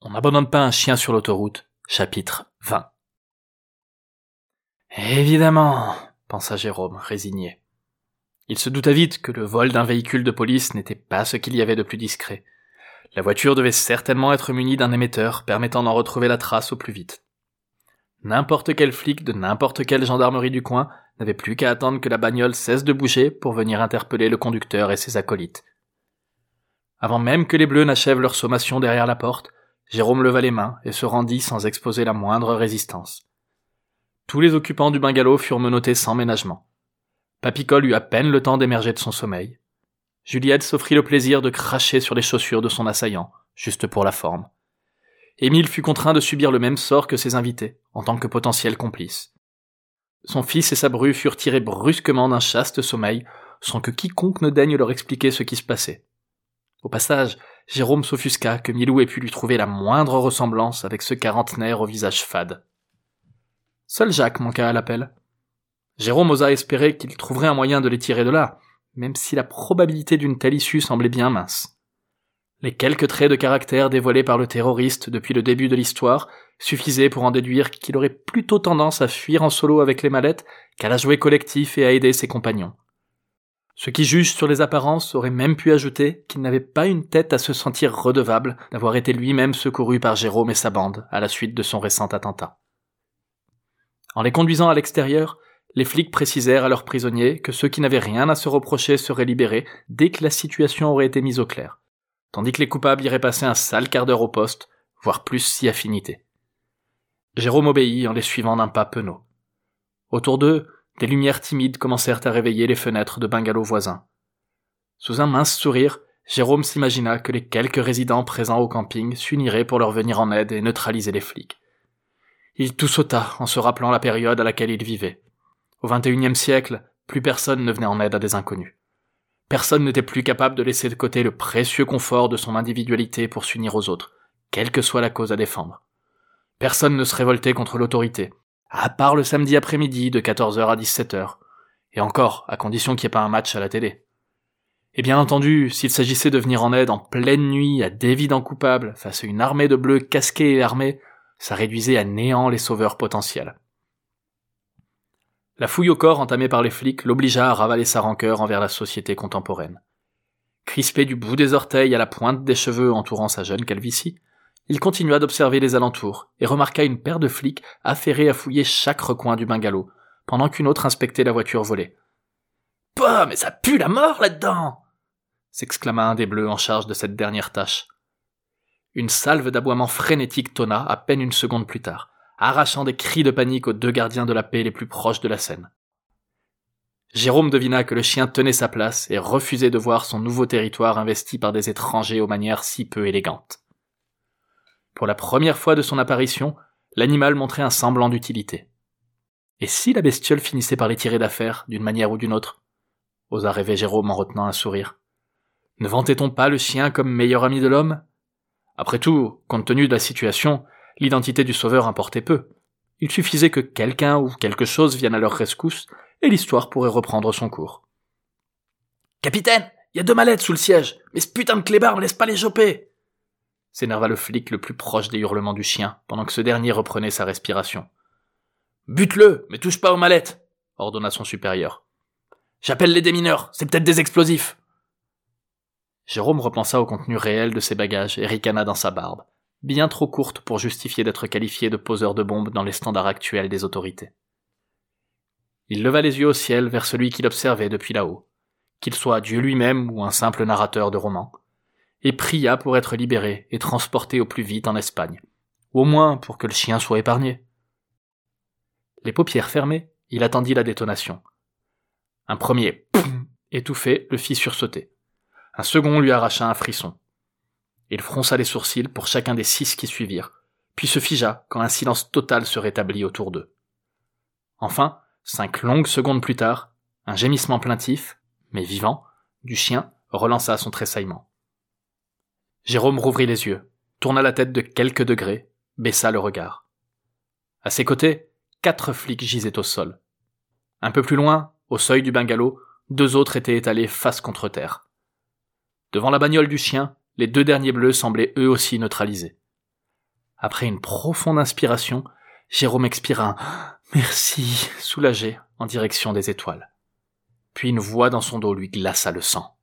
On n'abandonne pas un chien sur l'autoroute. Chapitre 20. Évidemment, pensa Jérôme, résigné. Il se douta vite que le vol d'un véhicule de police n'était pas ce qu'il y avait de plus discret. La voiture devait certainement être munie d'un émetteur permettant d'en retrouver la trace au plus vite. N'importe quel flic de n'importe quelle gendarmerie du coin n'avait plus qu'à attendre que la bagnole cesse de bouger pour venir interpeller le conducteur et ses acolytes. Avant même que les bleus n'achèvent leur sommation derrière la porte, Jérôme leva les mains et se rendit sans exposer la moindre résistance. Tous les occupants du bungalow furent menottés sans ménagement. Papicole eut à peine le temps d'émerger de son sommeil. Juliette s'offrit le plaisir de cracher sur les chaussures de son assaillant, juste pour la forme. Émile fut contraint de subir le même sort que ses invités, en tant que potentiel complice. Son fils et sa bru furent tirés brusquement d'un chaste sommeil, sans que quiconque ne daigne leur expliquer ce qui se passait. Au passage, Jérôme s'offusqua que Milou ait pu lui trouver la moindre ressemblance avec ce quarantenaire au visage fade. Seul Jacques manqua à l'appel. Jérôme osa espérer qu'il trouverait un moyen de les tirer de là, même si la probabilité d'une telle issue semblait bien mince. Les quelques traits de caractère dévoilés par le terroriste depuis le début de l'histoire suffisaient pour en déduire qu'il aurait plutôt tendance à fuir en solo avec les mallettes qu'à la jouer collectif et à aider ses compagnons. Ceux qui jugent sur les apparences auraient même pu ajouter qu'il n'avait pas une tête à se sentir redevable d'avoir été lui-même secouru par Jérôme et sa bande à la suite de son récent attentat. En les conduisant à l'extérieur, les flics précisèrent à leurs prisonniers que ceux qui n'avaient rien à se reprocher seraient libérés dès que la situation aurait été mise au clair, tandis que les coupables iraient passer un sale quart d'heure au poste, voire plus si affinité. Jérôme obéit en les suivant d'un pas penaud. Autour d'eux, des lumières timides commencèrent à réveiller les fenêtres de bungalows voisins. Sous un mince sourire, Jérôme s'imagina que les quelques résidents présents au camping s'uniraient pour leur venir en aide et neutraliser les flics. Il tout sauta en se rappelant la période à laquelle il vivait. Au XXIe siècle, plus personne ne venait en aide à des inconnus. Personne n'était plus capable de laisser de côté le précieux confort de son individualité pour s'unir aux autres, quelle que soit la cause à défendre. Personne ne se révoltait contre l'autorité, à part le samedi après-midi de 14h à 17h, et encore, à condition qu'il n'y ait pas un match à la télé. Et bien entendu, s'il s'agissait de venir en aide en pleine nuit à d'évidents coupables face à une armée de bleus casqués et armés, ça réduisait à néant les sauveurs potentiels. La fouille au corps entamée par les flics l'obligea à ravaler sa rancœur envers la société contemporaine. Crispé du bout des orteils à la pointe des cheveux entourant sa jeune calvitie, il continua d'observer les alentours et remarqua une paire de flics affairés à fouiller chaque recoin du bungalow, pendant qu'une autre inspectait la voiture volée. Bah, mais ça pue la mort là-dedans! s'exclama un des bleus en charge de cette dernière tâche. Une salve d'aboiements frénétiques tonna à peine une seconde plus tard, arrachant des cris de panique aux deux gardiens de la paix les plus proches de la scène. Jérôme devina que le chien tenait sa place et refusait de voir son nouveau territoire investi par des étrangers aux manières si peu élégantes. Pour la première fois de son apparition, l'animal montrait un semblant d'utilité. Et si la bestiole finissait par les tirer d'affaire, d'une manière ou d'une autre? Osa rêver Jérôme en retenant un sourire. Ne vantait-on pas le chien comme meilleur ami de l'homme? Après tout, compte tenu de la situation, l'identité du sauveur importait peu. Il suffisait que quelqu'un ou quelque chose vienne à leur rescousse, et l'histoire pourrait reprendre son cours. Capitaine, il y a deux mallettes sous le siège, mais ce putain de clébard me laisse pas les choper s'énerva le flic le plus proche des hurlements du chien, pendant que ce dernier reprenait sa respiration. Bute-le, mais touche pas aux mallettes, ordonna son supérieur. J'appelle les démineurs, c'est peut-être des explosifs. Jérôme repensa au contenu réel de ses bagages et ricana dans sa barbe bien trop courte pour justifier d'être qualifié de poseur de bombes dans les standards actuels des autorités. Il leva les yeux au ciel vers celui qu'il observait depuis là-haut, qu'il soit Dieu lui-même ou un simple narrateur de roman, et pria pour être libéré et transporté au plus vite en Espagne, au moins pour que le chien soit épargné. Les paupières fermées, il attendit la détonation. Un premier étouffé le fit sursauter. Un second lui arracha un frisson. Il fronça les sourcils pour chacun des six qui suivirent, puis se figea quand un silence total se rétablit autour d'eux. Enfin, cinq longues secondes plus tard, un gémissement plaintif, mais vivant, du chien relança son tressaillement. Jérôme rouvrit les yeux, tourna la tête de quelques degrés, baissa le regard. À ses côtés, quatre flics gisaient au sol. Un peu plus loin, au seuil du bungalow, deux autres étaient étalés face contre terre. Devant la bagnole du chien, les deux derniers bleus semblaient eux aussi neutralisés. Après une profonde inspiration, Jérôme expira un Merci, soulagé, en direction des étoiles. Puis une voix dans son dos lui glaça le sang.